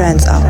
uplifting trance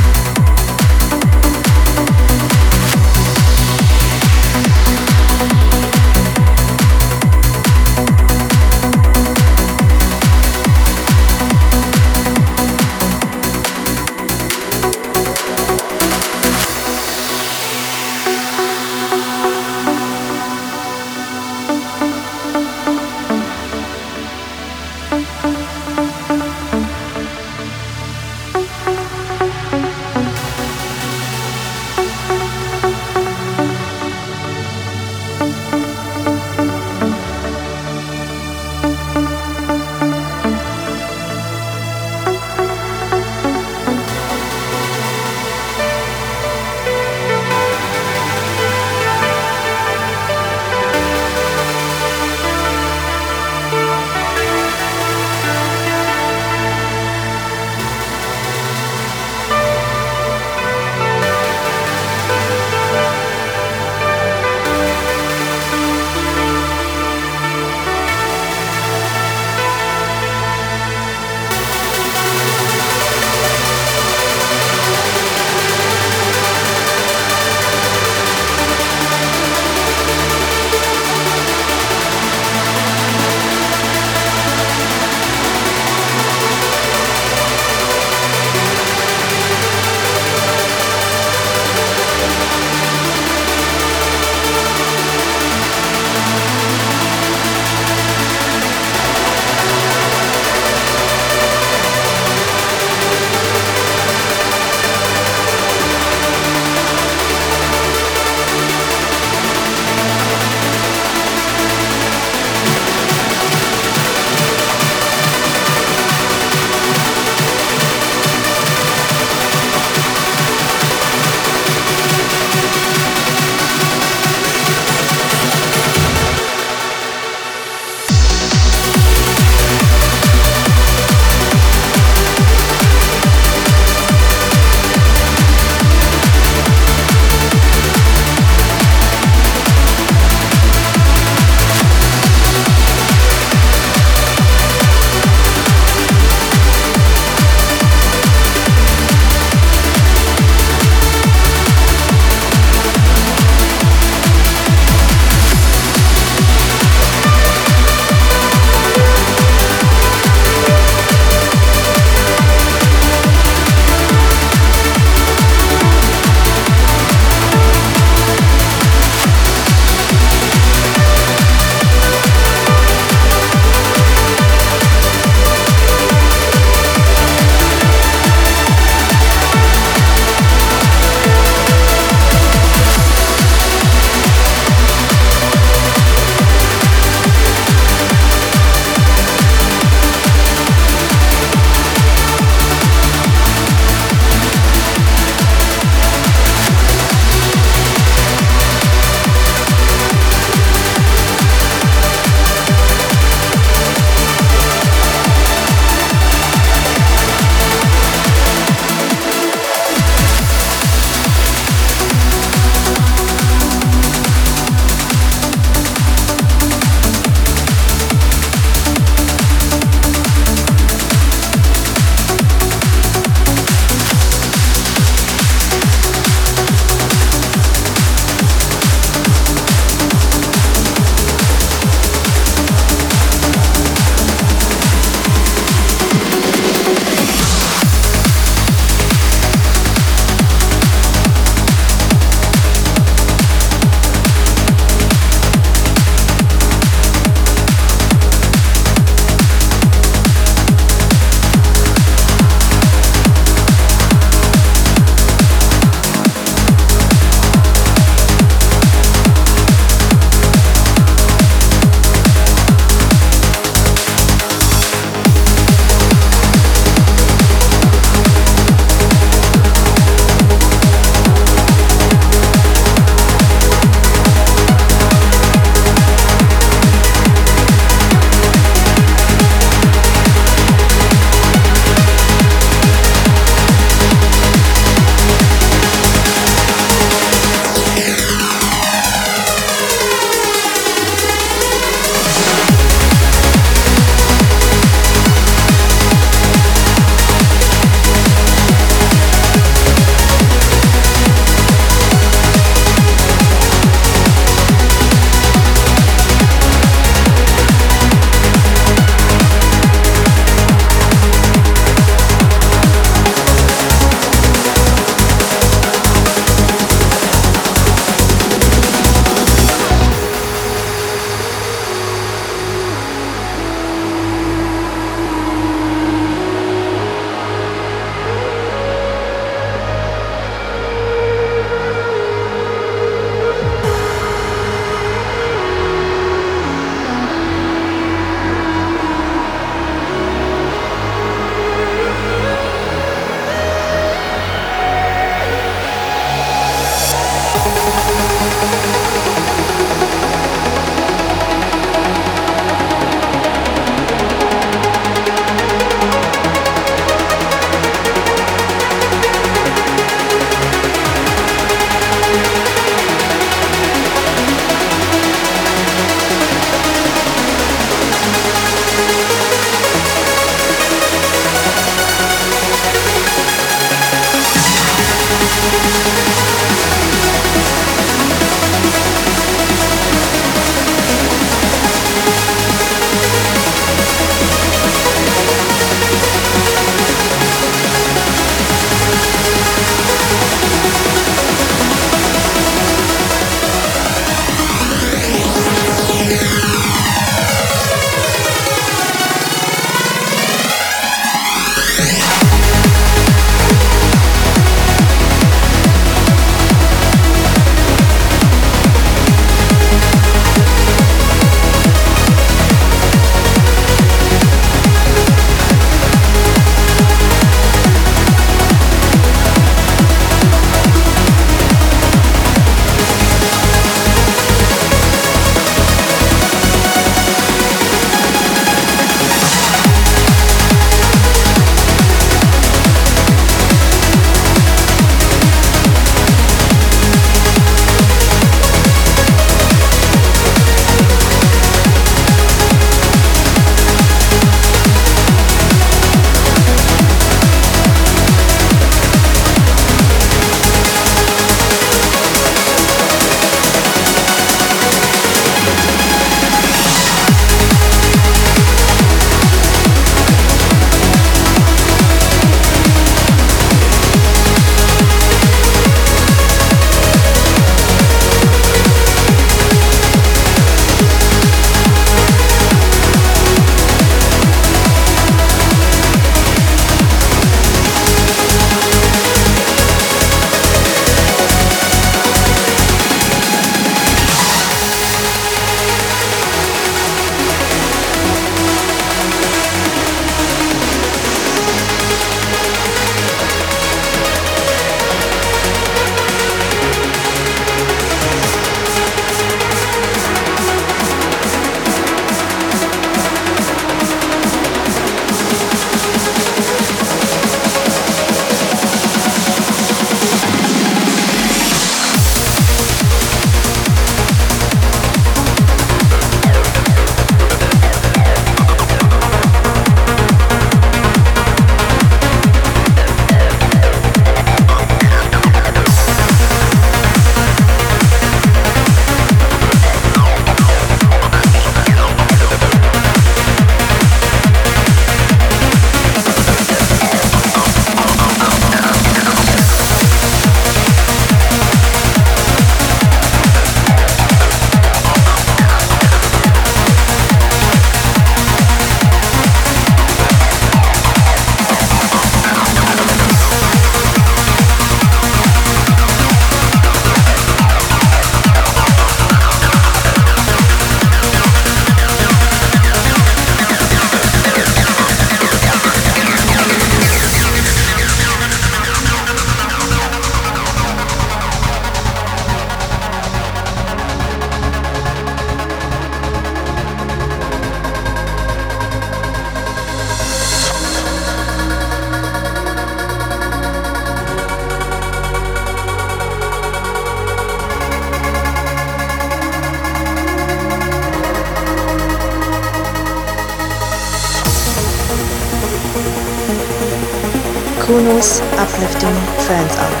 uplifting trance hour.